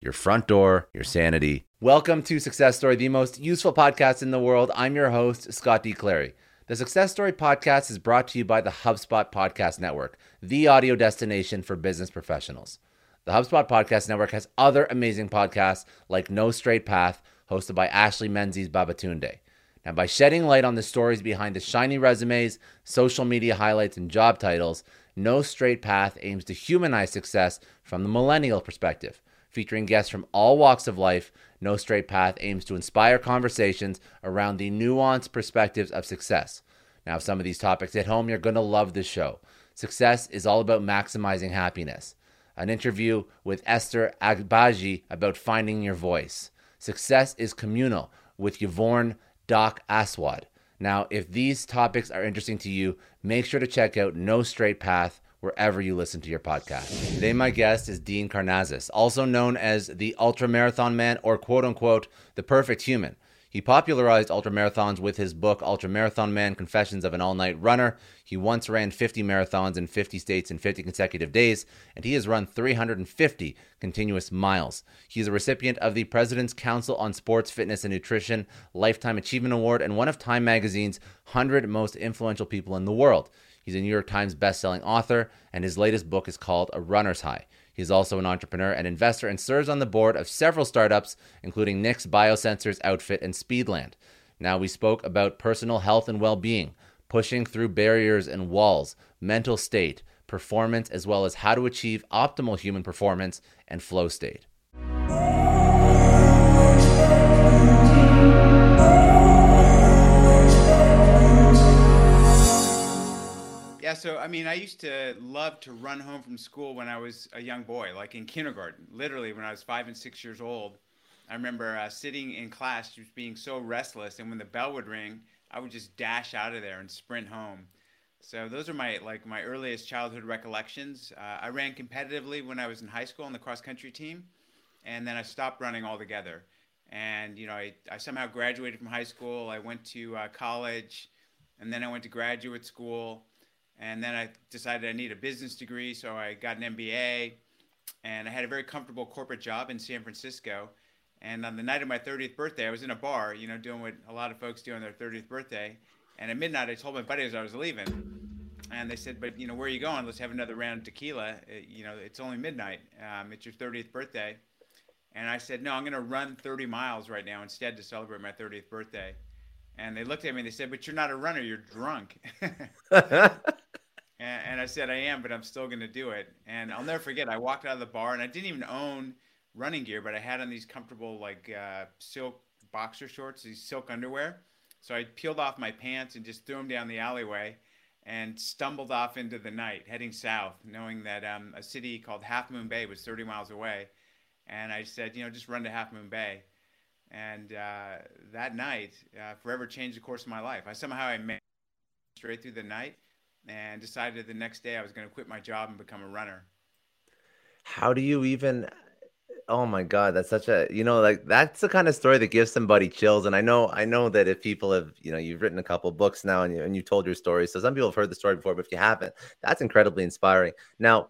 your front door, your sanity. Welcome to Success Story, the most useful podcast in the world. I'm your host, Scott D. Clary. The Success Story podcast is brought to you by the HubSpot Podcast Network, the audio destination for business professionals. The HubSpot Podcast Network has other amazing podcasts like No Straight Path, hosted by Ashley Menzies Babatunde. Now, by shedding light on the stories behind the shiny resumes, social media highlights, and job titles, No Straight Path aims to humanize success from the millennial perspective featuring guests from all walks of life. No Straight Path aims to inspire conversations around the nuanced perspectives of success. Now, if some of these topics hit home, you're going to love this show. Success is all about maximizing happiness. An interview with Esther Agbaji about finding your voice. Success is communal with Yvonne Doc Aswad. Now, if these topics are interesting to you, make sure to check out No Straight Path wherever you listen to your podcast. Today, my guest is Dean Karnazes, also known as the Ultra Marathon Man or quote unquote the perfect human. He popularized ultramarathons with his book Ultra Marathon Man Confessions of an All Night Runner. He once ran 50 marathons in 50 states in 50 consecutive days, and he has run 350 continuous miles. He is a recipient of the President's Council on Sports, Fitness, and Nutrition Lifetime Achievement Award and one of Time Magazine's 100 most influential people in the world. He's a New York Times bestselling author, and his latest book is called A Runner's High. He's also an entrepreneur and investor and serves on the board of several startups, including Nix Biosensors Outfit and Speedland. Now, we spoke about personal health and well being, pushing through barriers and walls, mental state, performance, as well as how to achieve optimal human performance and flow state. So I mean, I used to love to run home from school when I was a young boy, like in kindergarten. Literally, when I was five and six years old, I remember uh, sitting in class just being so restless, and when the bell would ring, I would just dash out of there and sprint home. So those are my like my earliest childhood recollections. Uh, I ran competitively when I was in high school on the cross country team, and then I stopped running altogether. And you know, I, I somehow graduated from high school. I went to uh, college, and then I went to graduate school and then I decided I need a business degree, so I got an MBA, and I had a very comfortable corporate job in San Francisco. And on the night of my 30th birthday, I was in a bar, you know, doing what a lot of folks do on their 30th birthday. And at midnight, I told my buddies I was leaving, and they said, "But you know, where are you going? Let's have another round of tequila. It, uh, you know, it's only midnight. Um, it's your 30th birthday." And I said, "No, I'm going to run 30 miles right now instead to celebrate my 30th birthday." And they looked at me and they said, "But you're not a runner. You're drunk." And, and I said, I am, but I'm still going to do it. And I'll never forget, I walked out of the bar and I didn't even own running gear, but I had on these comfortable, like, uh, silk boxer shorts, these silk underwear. So I peeled off my pants and just threw them down the alleyway. and stumbled off into the night, heading south, knowing that um, a city called Half Moon Bay was 30 miles away. And I said, you know, just run to Half Moon Bay. And uh, that night, uh, forever changed the course of my life. I somehow I made straight through the night and decided the next day I was going to quit my job and become a runner. How do you even Oh my God, that's such a you know like that's the kind of story that gives somebody chills. And I know I know that if people have you know you've written a couple books now and you and you told your story, so some people have heard the story before, but if you haven't, that's incredibly inspiring. Now,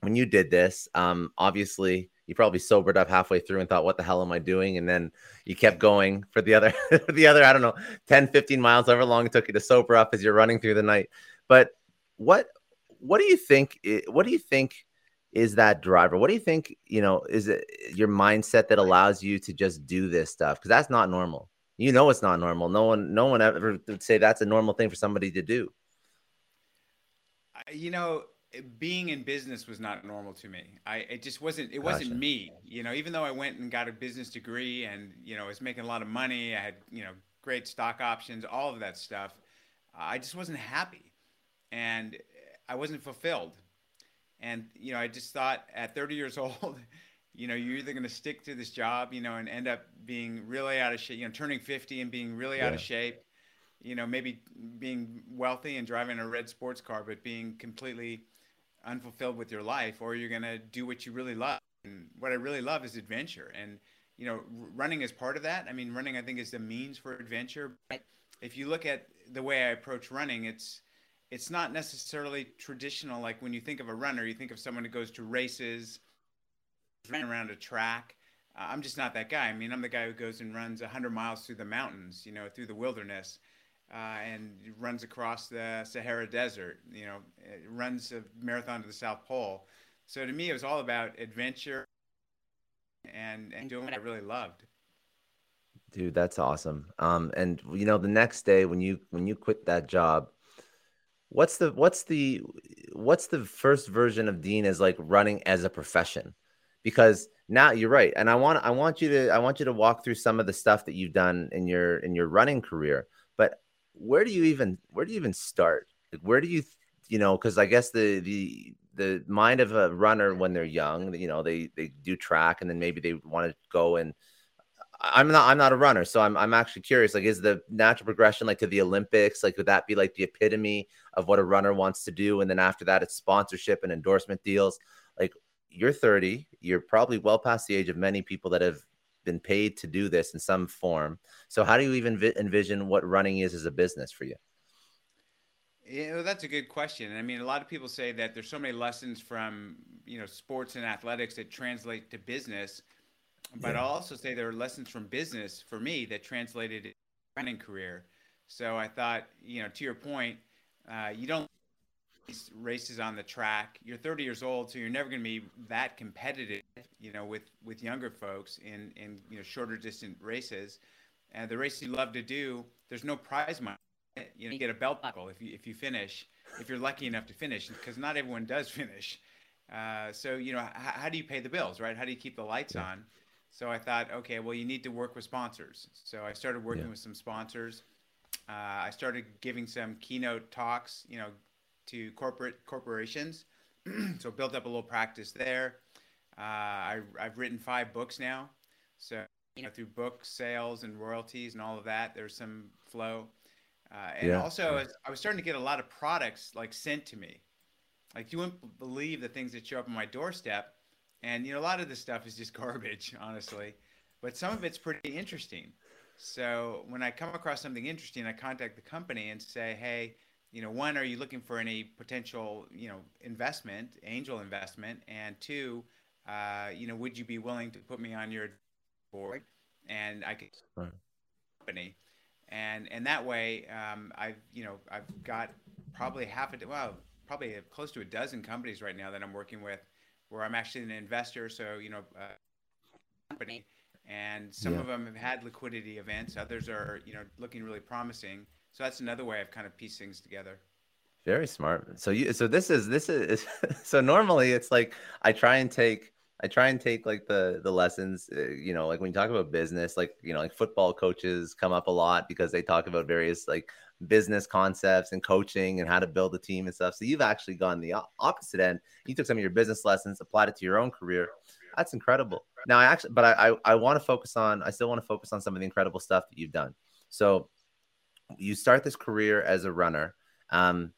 when you did this, um, obviously you probably sobered up halfway through and thought, "What the hell am I doing?" And then you kept going for the other the other I don't know 10, 15 miles, however long it took you to sober up as you're running through the night. But what what do you think? What do you think? is that driver? What do you think? You know, is it your mindset that allows you to just do this stuff? Because that's not normal. You know, it's not normal. No one, no one ever would say that's a normal thing for somebody to do. You know, being in business was not normal to me. I it just wasn't. It wasn't gotcha. me. You know, even though I went and got a business degree and you know was making a lot of money, I had you know great stock options, all of that stuff. I just wasn't happy, and I wasn't fulfilled and you know, I just thought at 30 years old, you know, you're either going to stick to this job, you know, and end up being really out of shape, you know, turning 50 and being really yeah. out of shape, you know, maybe being wealthy and driving a red sports car, but being completely unfulfilled with your life, or you're going to do what you really love. And what I really love is adventure. And, you know, running is part of that. I mean, running, I think, is the means for adventure. But if you look at the way I approach running, it's, it's not necessarily traditional. Like when you think of a runner, you think of someone who goes to races, run around a track. Uh, I'm just not that guy. I mean, I'm the guy who goes and runs 100 miles through the mountains, you know, through the wilderness, uh, and runs across the Sahara Desert, you know, runs a marathon to the South Pole. So to me, it was all about adventure and, and doing what I really loved. Dude, that's awesome. Um, and you know, the next day when you when you quit that job, what's the what's the what's the first version of Dean as like running as a profession? Because now you're right, and I want I want you to I want you to walk through some of the stuff that you've done in your in your running career. But where do you even where do you even start? Like where do you you know? Because I guess the the the mind of a runner when they're young, you know, they they do track and then maybe they want to go and I'm not I'm not a runner, so I'm I'm actually curious. Like, is the natural progression like to the Olympics? Like, would that be like the epitome of what a runner wants to do? And then after that, it's sponsorship and endorsement deals. Like, you're 30, you're probably well past the age of many people that have been paid to do this in some form. So, how do you even vi- envision what running is as a business for you? Yeah, well, that's a good question. I mean, a lot of people say that there's so many lessons from you know sports and athletics that translate to business but yeah. I'll also say there are lessons from business for me that translated in running career. So I thought, you know, to your point, uh, you don't races on the track. You're 30 years old, so you're never going to be that competitive, you know, with with younger folks in in you know shorter distance races. And the race you love to do, there's no prize money. You know, you get a belt buckle if you if you finish, if you're lucky enough to finish, because not everyone does finish. Uh, so you know, h- how do you pay the bills, right? How do you keep the lights yeah. on? So I thought, okay, well, you need to work with sponsors. So I started working yeah. with some sponsors. Uh, I started giving some keynote talks, you know, to corporate corporations. so built up a little practice there. Uh, I, I've written five books now. So you know, through book sales and royalties and all of that, there's some flow. Uh, and yeah. also, I was starting to get a lot of products like sent to me. Like you wouldn't believe the things that show up on my doorstep and you know, a lot of this stuff is just garbage, honestly, but some of it's pretty interesting. So when I come across something interesting, I contact the company and say, "Hey, you know, one, are you looking for any potential, you know, investment, angel investment, and two, uh, you know, would you be willing to put me on your board, and I could right. company, and and that way, um, I've you know, I've got probably half a well, probably close to a dozen companies right now that I'm working with where I'm actually an investor. So, you know, uh, company, and some yeah. of them have had liquidity events. Others are, you know, looking really promising. So that's another way I've kind of pieced things together. Very smart. So you, so this is this is so normally it's like I try and take I try and take like the the lessons, uh, you know, like when you talk about business, like you know, like football coaches come up a lot because they talk about various like business concepts and coaching and how to build a team and stuff. So you've actually gone the opposite end. You took some of your business lessons, applied it to your own career. That's incredible. Now I actually, but I I, I want to focus on. I still want to focus on some of the incredible stuff that you've done. So you start this career as a runner. Um,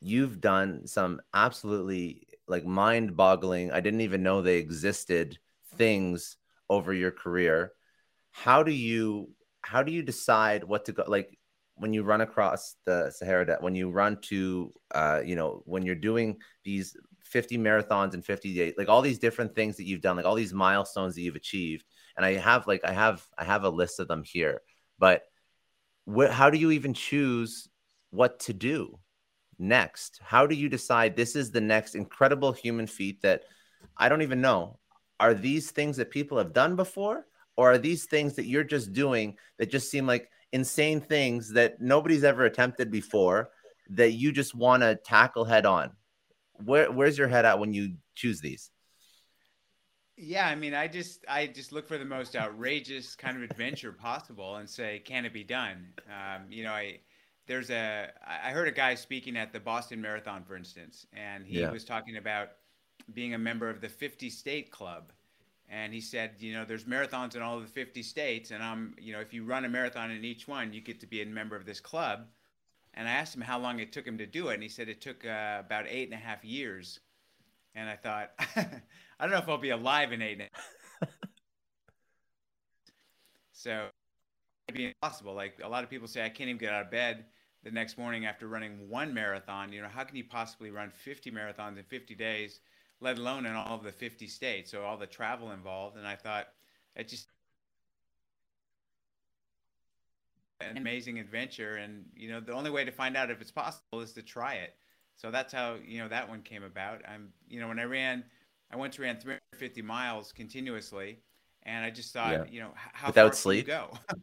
you've done some absolutely like mind-boggling. I didn't even know they existed things over your career. How do you how do you decide what to go like when you run across the Sahara when you run to uh you know when you're doing these 50 marathons and 50 days like all these different things that you've done like all these milestones that you've achieved and I have like I have I have a list of them here but what how do you even choose what to do next? How do you decide this is the next incredible human feat that I don't even know? Are these things that people have done before or are these things that you're just doing that just seem like insane things that nobody's ever attempted before that you just want to tackle head on? Where where's your head at when you choose these? Yeah i mean i just i just look for the most outrageous kind of adventure possible and say can it be done? Um, you know i there's a i heard a guy speaking at the boston marathon for instance and he yeah. was talking about being a member of the 50 state club and he said, you know, there's marathons in all of the 50 states, and I'm, you know, if you run a marathon in each one, you get to be a member of this club. And I asked him how long it took him to do it, and he said it took uh, about eight and a half years. And I thought, I don't know if I'll be alive in eight. And a so it'd be impossible. Like a lot of people say, I can't even get out of bed the next morning after running one marathon. You know, how can you possibly run 50 marathons in 50 days? let alone in all of the 50 states. So all the travel involved. And I thought it just an amazing adventure. And, you know, the only way to find out if it's possible is to try it. So that's how, you know, that one came about. I'm, you know, when I ran, I once ran 350 miles continuously. And I just thought, yeah. you know, how without sleep go?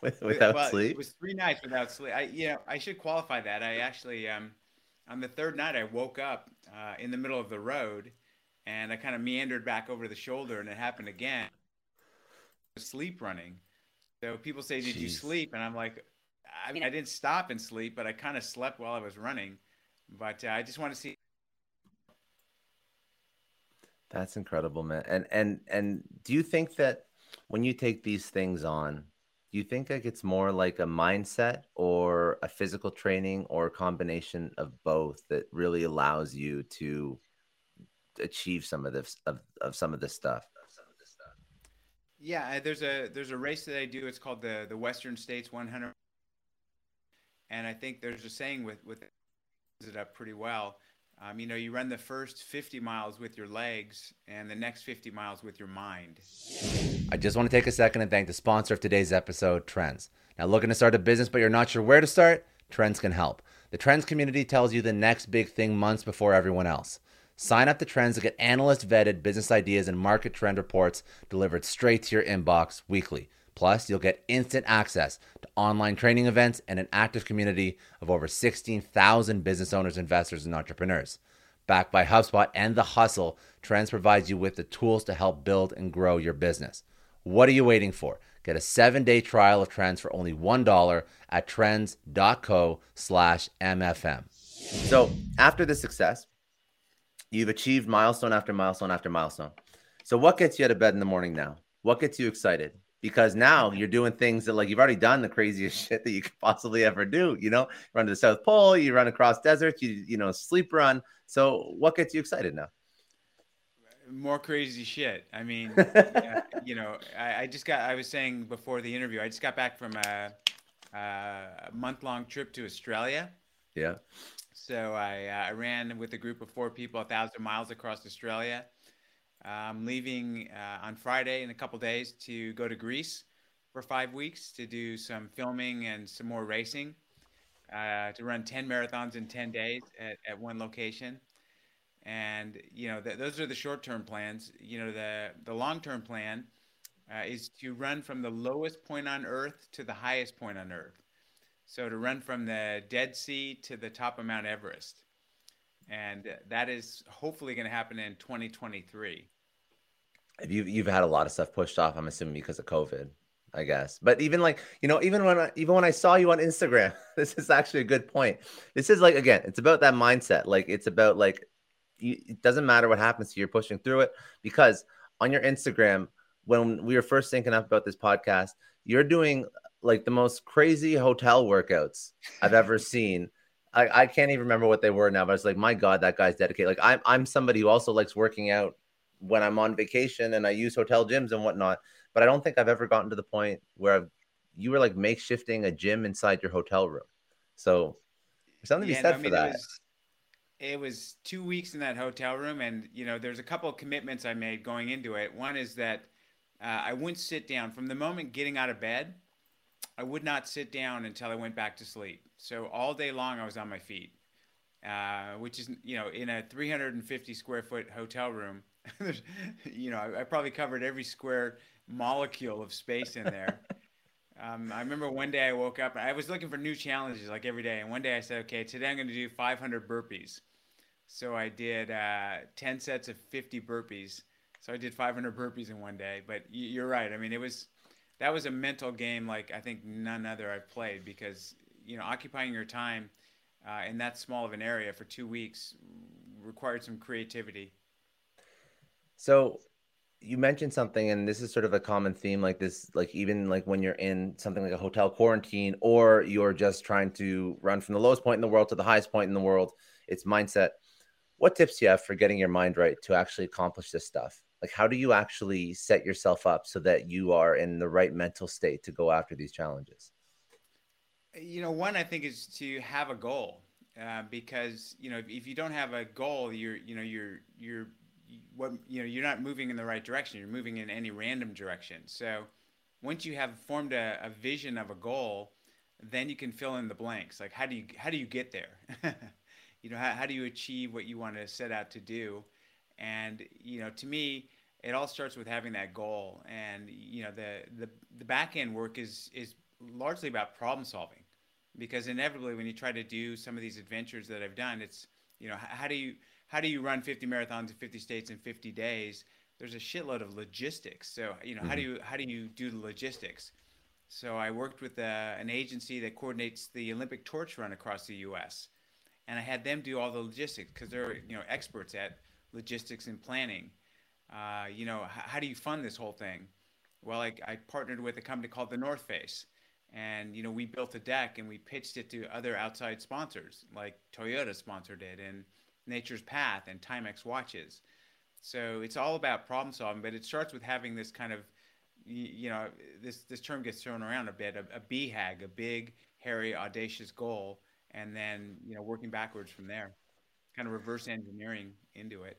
without well, sleep? It was three nights without sleep. I, you know, I should qualify that. I actually, um, on the third night, I woke up uh, in the middle of the road, and I kind of meandered back over the shoulder, and it happened again. Sleep running. So people say, "Did Jeez. you sleep?" And I'm like, I, mean, I didn't stop and sleep, but I kind of slept while I was running. But uh, I just want to see. That's incredible, man. And and and do you think that when you take these things on, do you think like it's more like a mindset or a physical training or a combination of both that really allows you to achieve some of this of, of some of this stuff? Yeah there's a there's a race that i do. It's called the the western states 100 and i think there's a saying with with it up pretty well um, you know, you run the first 50 miles with your legs and the next 50 miles with your mind. I just want to take a second and thank the sponsor of today's episode, Trends. Now, looking to start a business, but you're not sure where to start? Trends can help. The Trends community tells you the next big thing months before everyone else. Sign up to Trends to get analyst vetted business ideas and market trend reports delivered straight to your inbox weekly. Plus, you'll get instant access to online training events and an active community of over 16,000 business owners, investors, and entrepreneurs. Backed by HubSpot and The Hustle, Trends provides you with the tools to help build and grow your business. What are you waiting for? Get a seven-day trial of Trends for only $1 at trends.co slash MFM. So after this success, you've achieved milestone after milestone after milestone. So what gets you out of bed in the morning now? What gets you excited? Because now you're doing things that like you've already done the craziest shit that you could possibly ever do. You know, run to the South Pole, you run across deserts, you you know, sleep run. So what gets you excited now? More crazy shit. I mean, you know, I, I, just got. I was saying before the interview, I just got back from a, a month long trip to Australia. Yeah. So I, uh, I ran with a group of four people, a thousand miles across Australia. I'm leaving uh, on Friday in a couple days to go to Greece for five weeks to do some filming and some more racing. Uh, to run 10 marathons in 10 days at, at one location. And, you know, th- those are the short term plans. You know, the, the long term plan uh, is to run from the lowest point on Earth to the highest point on Earth. So to run from the Dead Sea to the top of Mount Everest and that is hopefully going to happen in 2023. You've you've had a lot of stuff pushed off. I'm assuming because of COVID. I guess. But even like, you know, even when I, even when I saw you on Instagram, this is actually a good point. This is like again, it's about that mindset. Like it's about like it doesn't matter what happens to you, you're pushing through it because on your Instagram when we were first thinking up about this podcast, you're doing like the most crazy hotel workouts I've ever seen. I, I can't even remember what they were now, but it's like, my God, that guy's dedicated. Like I'm I'm somebody who also likes working out when I'm on vacation and I use hotel gyms and whatnot. But I don't think I've ever gotten to the point where I've, you were like makeshifting a gym inside your hotel room. So there's something yeah, to be said no, I mean, for that. It was, it was two weeks in that hotel room, and you know, there's a couple of commitments I made going into it. One is that uh, I wouldn't sit down from the moment getting out of bed. I would not sit down until I went back to sleep. So all day long, I was on my feet, uh, which is you know, in a 350 square foot hotel room. you know, I, I, probably covered every square molecule of space in there. um, I remember one day I woke up. I was looking for new challenges like every day, and one day I said, "Okay, today I'm going to do 500 burpees." So I did uh, 10 sets of 50 burpees. So I did 500 burpees in one day. But you're right. I mean, it was that was a mental game like I think none other I've played because you know occupying your time uh, in that small of an area for two weeks required some creativity. So you mentioned something and this is sort of a common theme like this like even like when you're in something like a hotel quarantine or you're just trying to run from the lowest point in the world to the highest point in the world it's mindset. What tips do you have for getting your mind right to actually accomplish this stuff? Like how do you actually set yourself up so that you are in the right mental state to go after these challenges? You know one i think is to have a goal uh, because you know if, if you don't have a goal you're you know you're you're what you know you're not moving in the right direction. You're moving in any random direction. So once you have formed a, a vision of a goal then you can fill in the blanks. Like how do you how do you get there? You know how, how do you achieve what you want to set out to do? And you know to me it all starts with having that goal. And you know the the, the back end work is is largely about problem solving. Because inevitably when you try to do some of these adventures that i've done it's you know how do you how do you run 50 marathons in 50 states in 50 days? There's a shitload of logistics. So you know mm-hmm. how do you how do you do the logistics? So i worked with uh, an agency that coordinates the olympic torch run across the us and i had them do all the logistics because they're you know experts at logistics and planning. Uh, you know h- how do you fund this whole thing? Well I, I partnered with a company called the north face. And you know we built a deck and we pitched it to other outside sponsors like toyota sponsored it and Nature's Path and Timex watches. So it's all about problem solving, but it starts with having this kind of, you know, this this term gets thrown around a bit, a, a BHAG, a big, hairy, audacious goal, and then you know working backwards from there, kind of reverse engineering into it.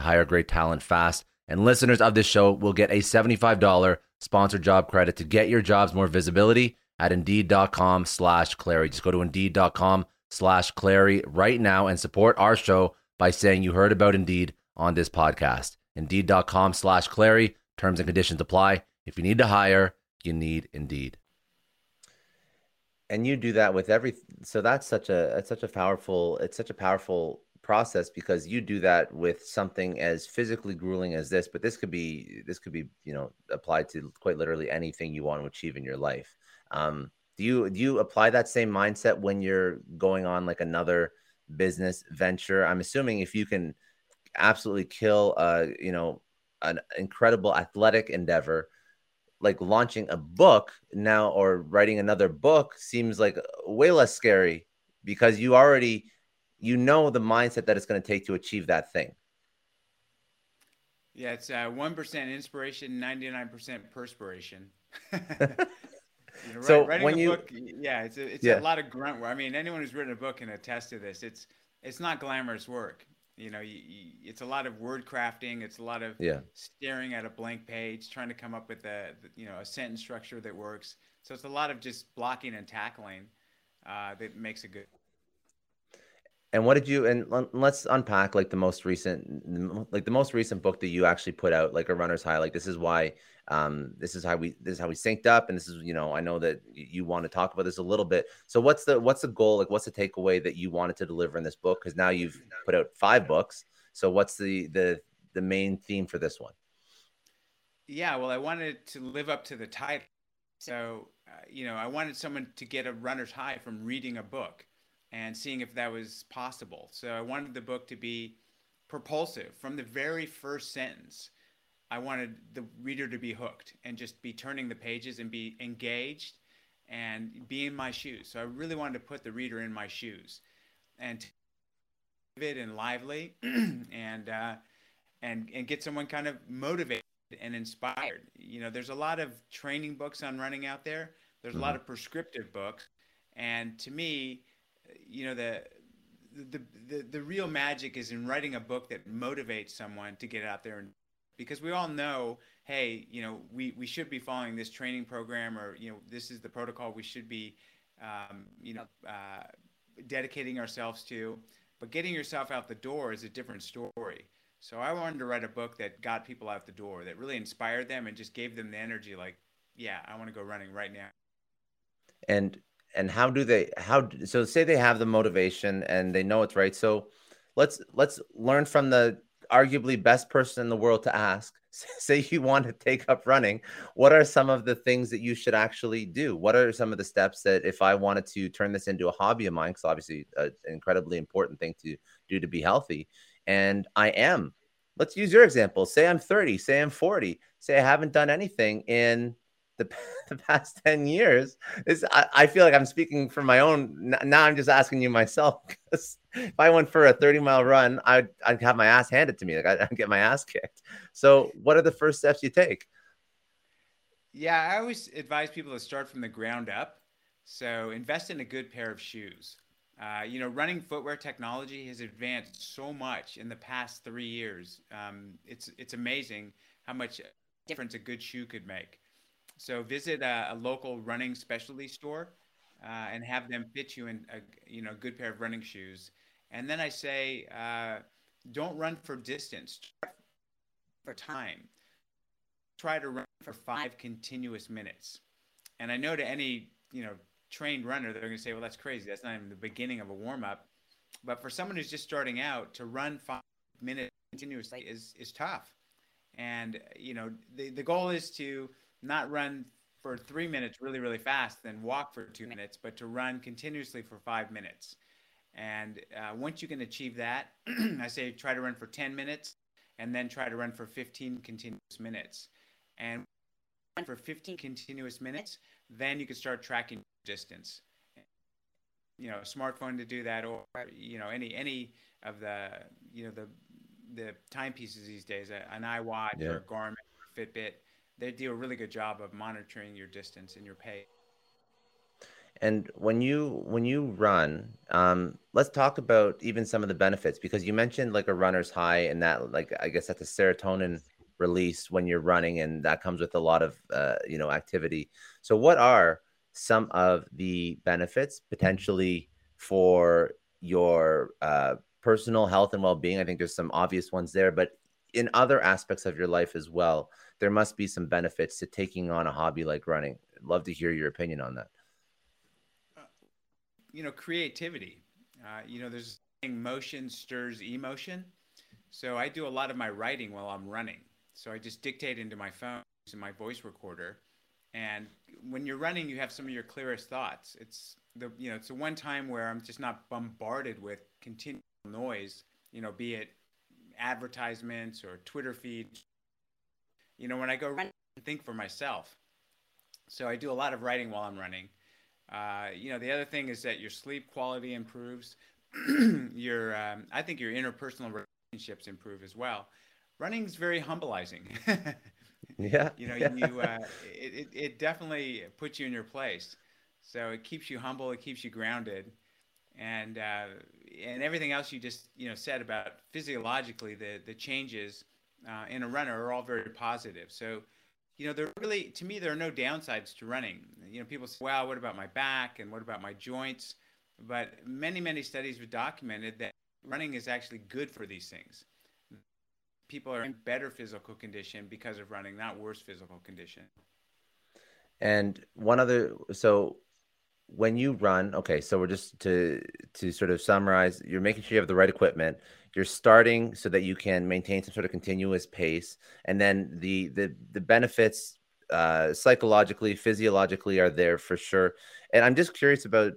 to hire great talent fast. And listeners of this show will get a $75 sponsored job credit to get your jobs more visibility at Indeed.com slash Clary. Just go to Indeed.com slash Clary right now and support our show by saying you heard about Indeed on this podcast. Indeed.com slash Clary. Terms and conditions apply. If you need to hire, you need Indeed. And you do that with every so that's such a it's such a powerful it's such a powerful process because you do that with something as physically grueling as this but this could be this could be you know applied to quite literally anything you want to achieve in your life. Um, do you do you apply that same mindset when you're going on like another business venture? I'm assuming if you can absolutely kill uh you know an incredible athletic endeavor like launching a book now or writing another book seems like way less scary because you already you know the mindset that it's going to take to achieve that thing yeah it's uh, 1% inspiration 99% perspiration You know, so writing when a you, book, yeah, it's a, it's yeah. a lot of grunt work. I mean, anyone who's written a book can attest to this. It's it's not glamorous work. You know, you, you, it's a lot of word crafting. It's a lot of yeah. staring at a blank page, trying to come up with a you know a sentence structure that works. So it's a lot of just blocking and tackling uh, that makes it good. And what did you and let's unpack like the most recent like the most recent book that you actually put out like a runner's high like this is why um this is how we this is how we synced up and this is you know I know that you want to talk about this a little bit. So what's the what's the goal like what's the takeaway that you wanted to deliver in this book cuz now you've put out 5 books. So what's the the the main theme for this one? Yeah, well I wanted to live up to the title. So uh, you know, I wanted someone to get a runner's high from reading a book and seeing if that was possible. So I wanted the book to be propulsive from the very first sentence. I wanted the reader to be hooked and just be turning the pages and be engaged and be in my shoes. So I really wanted to put the reader in my shoes and vivid and lively and uh, and and get someone kind of motivated and inspired. You know, there's a lot of training books on running out there. There's mm-hmm. a lot mm-hmm. of prescriptive books, and to me, you know the, the the the real magic is in writing a book that motivates someone to get out there and because we all know hey you know we we should be following this training program or you know this is the protocol we should be um, you know uh, dedicating ourselves to. But getting yourself out the door is a different story. So i wanted to write a book that got people out the door that really inspired them and just gave them the energy like yeah i want to go running right now. And and how do they how so say they have the motivation and they know it's right so let's let's learn from the arguably best person in the world to ask. Say you want to take up running what are some of the things that you should actually do? What are some of the steps that if i wanted to turn this into a hobby of mine because obviously uh, an incredibly important thing to do to be healthy and i am let's use your example say i'm 30 say i'm 40 say i haven't done anything in the, the past 10 years is I, I, feel like i'm speaking for my own now i'm just asking you myself because if i went for a 30 mile run i'd, I'd have my ass handed to me like I'd, I'd get my ass kicked so what are the first steps you take yeah i always advise people to start from the ground up so invest in a good pair of shoes uh, you know, running footwear technology has advanced so much in the past three years. Um, it's it's amazing how much difference a good shoe could make. So visit a, a local running specialty store uh, and have them fit you in a you know good pair of running shoes. And then I say, uh, don't run for distance, for time. Try to run for five continuous minutes. And I know to any you know trained runner, they're going to say, well, that's crazy. That's not even the beginning of a warm up. But for someone who's just starting out, to run five minutes continuously is is tough. And you know the the goal is to not run for three minutes really, really fast, then walk for two minutes, but to run continuously for five minutes. And uh, once you can achieve that, I say try to run for 10 minutes and then try to run for 15 continuous minutes. And for 15 continuous minutes, then you can start tracking distance. You know, a smartphone to do that, or you know, any any of the you know the the timepieces these days, an iWatch yeah. or a Garmin, or Fitbit they do a really good job of monitoring your distance and your pace. And when you when you run, um, let's talk about even some of the benefits because you mentioned like a runner's high and that like I guess that's a serotonin release when you're running and that comes with a lot of uh, you know activity. So what are some of the benefits potentially for your uh, personal health and well-being? I think there's some obvious ones there, but in other aspects of your life as well, there must be some benefits to taking on a hobby like running. I'd love to hear your opinion on that. Uh, you know, creativity. Uh, you know, there's motion stirs emotion. So I do a lot of my writing while I'm running. So I just dictate into my phone using my voice recorder. And when you're running, you have some of your clearest thoughts. It's the you know it's the one time where I'm just not bombarded with continual noise. You know, be it advertisements or Twitter feeds. You know, when I go run, I think for myself. So I do a lot of writing while I'm running. Uh, you know, the other thing is that your sleep quality improves. your, um, I think your interpersonal relationships improve as well. Running is very humbleizing. yeah. You know, you, uh, it, it, it definitely puts you in your place. So it keeps you humble. It keeps you grounded and uh, and everything else you just you know said about physiologically the the changes uh, in a runner are all very positive. So you know there really to me there are no downsides to running. You know people say, "Wow, what about my back and what about my joints?" But many many studies have documented that running is actually good for these things. People are in better physical condition because of running, not worse physical condition. And one other, so when you run okay so we're just to to sort of summarize you're making sure you have the right equipment. You're starting so that you can maintain some sort of continuous pace. And then the the the benefits uh psychologically physiologically are there for sure. And i'm just curious about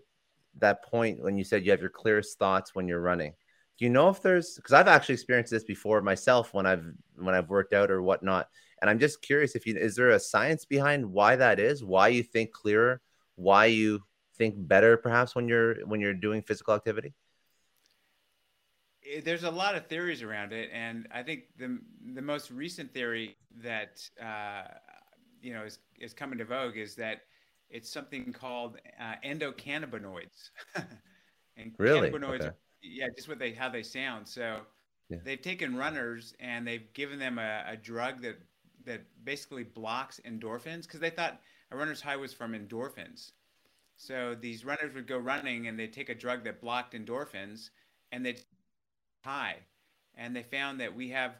that point when you said you have your clearest thoughts when you're running. Do you know if there's because i've actually experienced this before myself when i've when i've worked out or whatnot. And i'm just curious if you is there a science behind why that is? Why you think clearer? Why you think better perhaps when you're when you're doing physical activity? Eh, there's a lot of theories around it, and I think the the most recent theory that uh, you know is is coming to vogue is that it's something called uh, endocannabinoids. and really? cannabinoids, okay. are, yeah, just what they how they sound. So yeah. they've taken runners and they've given them a, a drug that that basically blocks endorphins because they thought a runner's high was from endorphins. So these runners would go running and they'd take a drug that blocked endorphins and they'd high. And they found that we have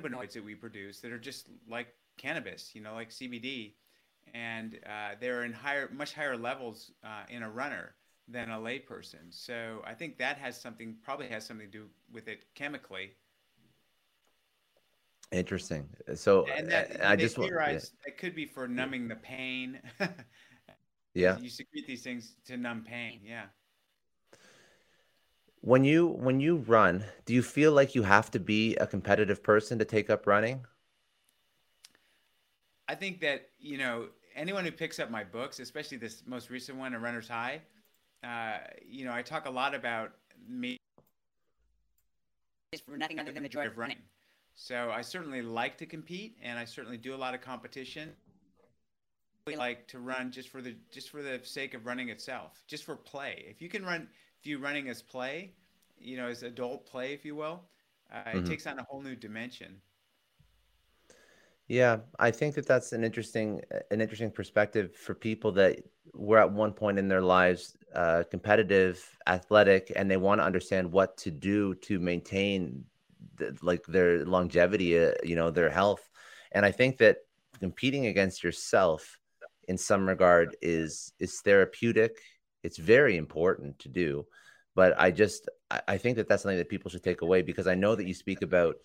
cannabinoids that we produce that are just like cannabis, you know, like CBD. And uh, they're in higher, much higher levels uh, in a runner than a layperson. So I think that has something, probably has something to do with it chemically. Interesting. So and that, I just theorized yeah. it could be for numbing the pain. Yeah. You secrete these things to numb pain. Yeah. When you when you run, do you feel like you have to be a competitive person to take up running? I think that, you know, anyone who picks up my books, especially this most recent one, A Runner's High, uh, you know, I talk a lot about me for nothing other than the joy of running. So I certainly like to compete and I certainly do a lot of competition like to run just for the just for the sake of running itself, just for play. If you can run, if you running as play, you know, as adult play, if you will, uh, mm-hmm. it takes on a whole new dimension. Yeah, I think that that's an interesting an interesting perspective for people that were at one point in their lives uh, competitive, athletic, and they want to understand what to do to maintain the, like their longevity, uh, you know, their health. And I think that competing against yourself in some regard is is therapeutic. It's very important to do, but I just I think that that's something that people should take away because I know that you speak about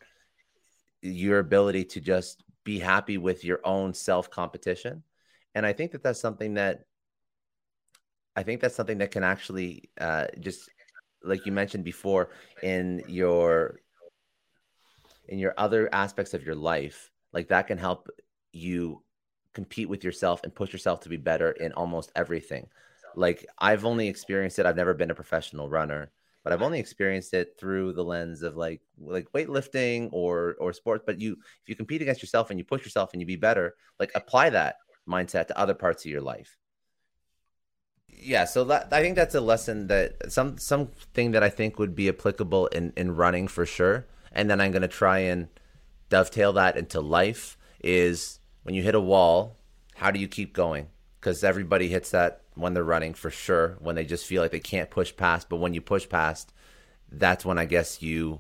your ability to just be happy with your own self competition, and I think that that's something that I think that's something that can actually uh, just like you mentioned before in your in your other aspects of your life like that can help you compete with yourself and push yourself to be better in almost everything. Like I've only experienced it. I've never been a professional runner, but I've only experienced it through the lens of like like weightlifting or or sports. But you if you compete against yourself and you push yourself and you be better, like apply that mindset to other parts of your life. Yeah, so that, I think that's a lesson that some something that I think would be applicable in in running for sure. And then I'm going to try and dovetail that into life is when you hit a wall, how do you keep going? Because everybody hits that when they're running for sure, when they just feel like they can't push past. But when you push past, that's when I guess you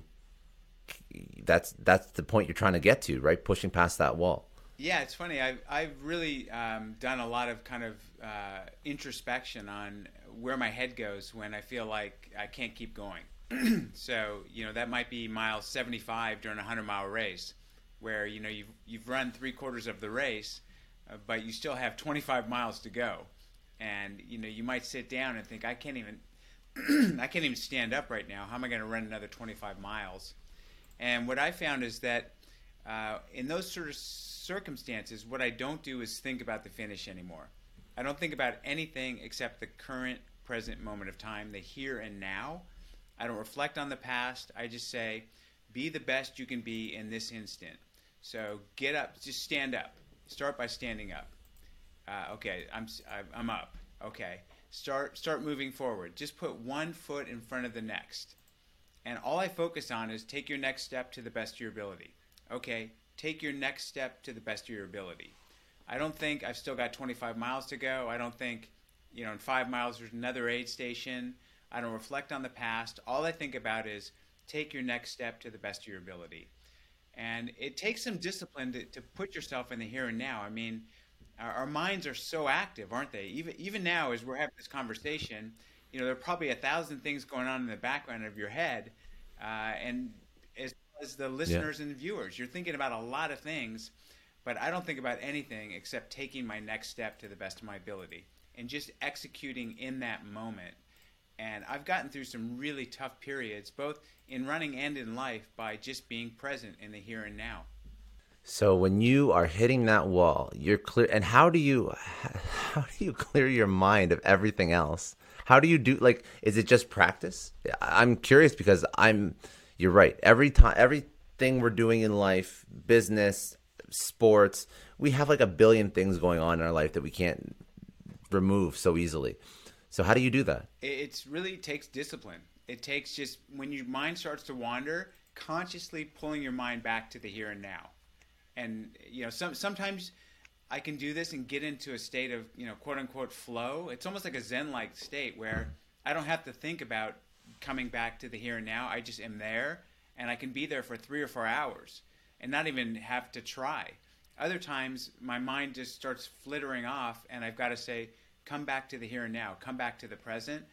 that's that's the point you're trying to get to, right? Pushing past that wall. Yeah, it's funny. I've I've really um, done a lot of kind of uh, introspection on where my head goes when I feel like I can't keep going. so you know that might be mile 75 during a 100 mile race, where you know you've you've run three quarters of the race, uh, but you still have 25 miles to go, and you know you might sit down and think I can't even I can't even stand up right now. How am I going to run another 25 miles? And what I found is that uh, in those sort of circumstances, what I don't do is think about the finish anymore. I don't think about anything except the current, present moment of time, the here and now. I don't reflect on the past. I just say, be the best you can be in this instant. So get up, just stand up. Start by standing up. Uh, okay, I'm I'm up. Okay, start start moving forward. Just put one foot in front of the next, and all I focus on is take your next step to the best of your ability. Okay, take your next step to the best of your ability. I don't think I've still got 25 miles to go. I don't think, you know, in five miles there's another aid station. I don't reflect on the past. All I think about is take your next step to the best of your ability. And it takes some discipline to, to put yourself in the here and now. I mean, our, our minds are so active, aren't they? Even even now, as we're having this conversation, you know, there are probably a thousand things going on in the background of your head, uh, and as as the listeners yeah. and viewers, you're thinking about a lot of things, but I don't think about anything except taking my next step to the best of my ability and just executing in that moment. And I've gotten through some really tough periods, both in running and in life, by just being present in the here and now. So when you are hitting that wall, you're clear. And how do you how do you clear your mind of everything else? How do you do like is it just practice? I'm curious because I'm you're right. Every time everything we're doing in life, business, sports, we have like a billion things going on in our life that we can't remove so easily. So how do you do that? It really takes discipline. It takes just when your mind starts to wander, consciously pulling your mind back to the here and now and you know some sometimes I can do this and get into a state of you know quote unquote flow. It's almost like a Zen like state where I don't have to think about coming back to the here and now. I just am there and I can be there for three or four hours and not even have to try. Other times my mind just starts flittering off and I've got to say, come back to the here and now, come back to the present.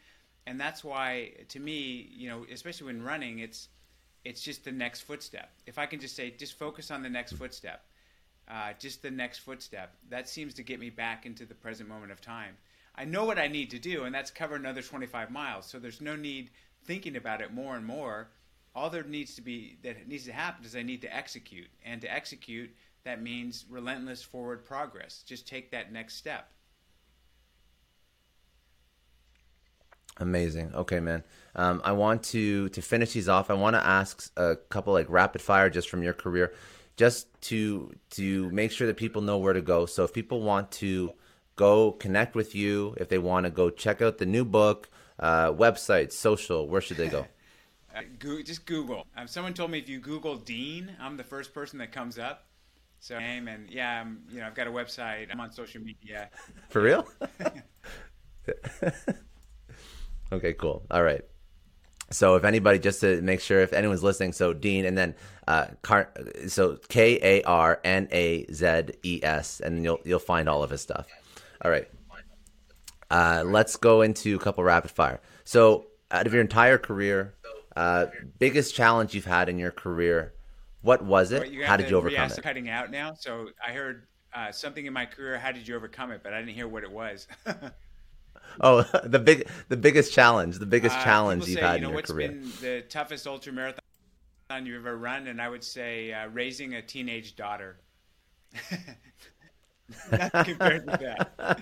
And that's why to me, you know, especially when running, it's it's just the next footstep. If I can just say, just focus on the next footstep, uh, just the next footstep, that seems to get me back into the present moment of time. I know what I need to do, and that's cover another 25 miles. So there's no need thinking about it more and more. All there needs to be that needs to happen is I need to execute, and to execute that means relentless forward progress. Just take that next step. Amazing. Okay, man. Um, I want to to finish these off. I want to ask a couple like rapid fire just from your career, just to to make sure that people know where to go. So if people want to go connect with you, if they want to go check out the new book, uh, website, social, where should they go? uh, go, just Google. Um, someone told me if you Google Dean, I'm the first person that comes up. So name and yeah, I'm, you know I've got a website. I'm on social media. For real? Okay, cool. All right. So if anybody, just to make sure if anyone's listening, so Dean, and then uh, Car- so K A R N A Z E S, and you'll you'll find all of his stuff. All right. Uh, let's go into a couple rapid fire. So out of your entire career, uh, biggest challenge you've had in your career, what was it? How did you overcome it? Cutting out now. So I heard uh, something in my career. How did you overcome it? But I didn't hear what it was. Oh, the big, the biggest challenge, the biggest uh, challenge you've say, had you know, in your what's career. Been the toughest ultra marathon you've ever run, and I would say uh, raising a teenage daughter. Compared to that.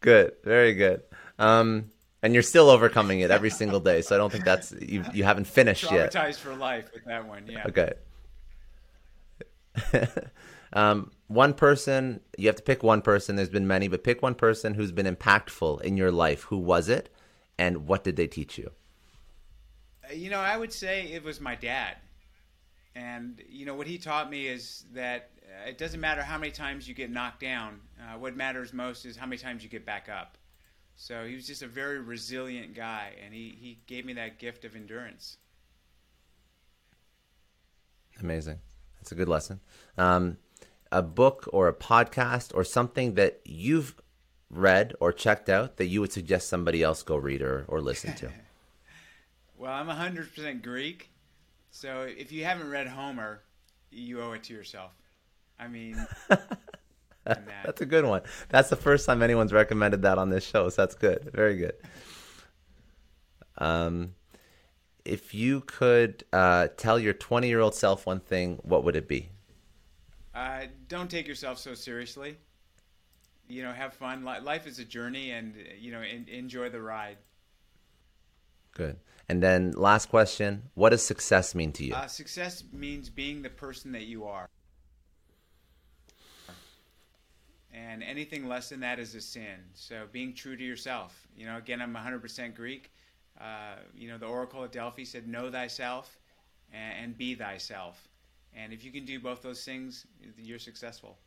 Good, very good. Um, and you're still overcoming it every single day. So I don't think that's you. You haven't finished Traumatized yet. Traumatized for life with that one. Yeah. Okay. um, one person, you have to pick one person. There's been many, but pick one person who's been impactful in your life. Who was it, and what did they teach you? Uh, you know, I would say it was my dad. And, you know, what he taught me is that uh, it doesn't matter how many times you get knocked down. Uh, what matters most is how many times you get back up. So he was just a very resilient guy, and he, he gave me that gift of endurance. Amazing. That's a good lesson. Um, a book or a podcast or something that you've read or checked out that you would suggest somebody else go read or, or listen to? well, I'm 100% Greek. So if you haven't read Homer, you owe it to yourself. I mean, that. that's a good one. That's the first time anyone's recommended that on this show, so that's good. Very good. Um, if you could uh, tell your 20 year old self one thing, what would it be? Uh, don't take yourself so seriously. You know, have fun. Life is a journey, and you know, in, enjoy the ride. Good. And then last question: What does success mean to you? Uh, success means being the person that you are. And anything less than that is a sin. So being true to yourself. You know, again, I'm 100% Greek. Uh, you know, the Oracle at Delphi said, "Know thyself, and, and be thyself." And if you can do both those things, you're successful.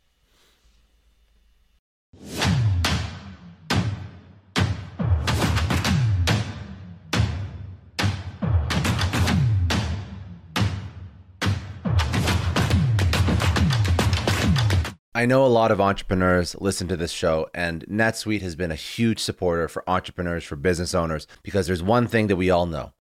I know a lot of entrepreneurs listen to this show, and NetSuite has been a huge supporter for entrepreneurs, for business owners, because there's one thing that we all know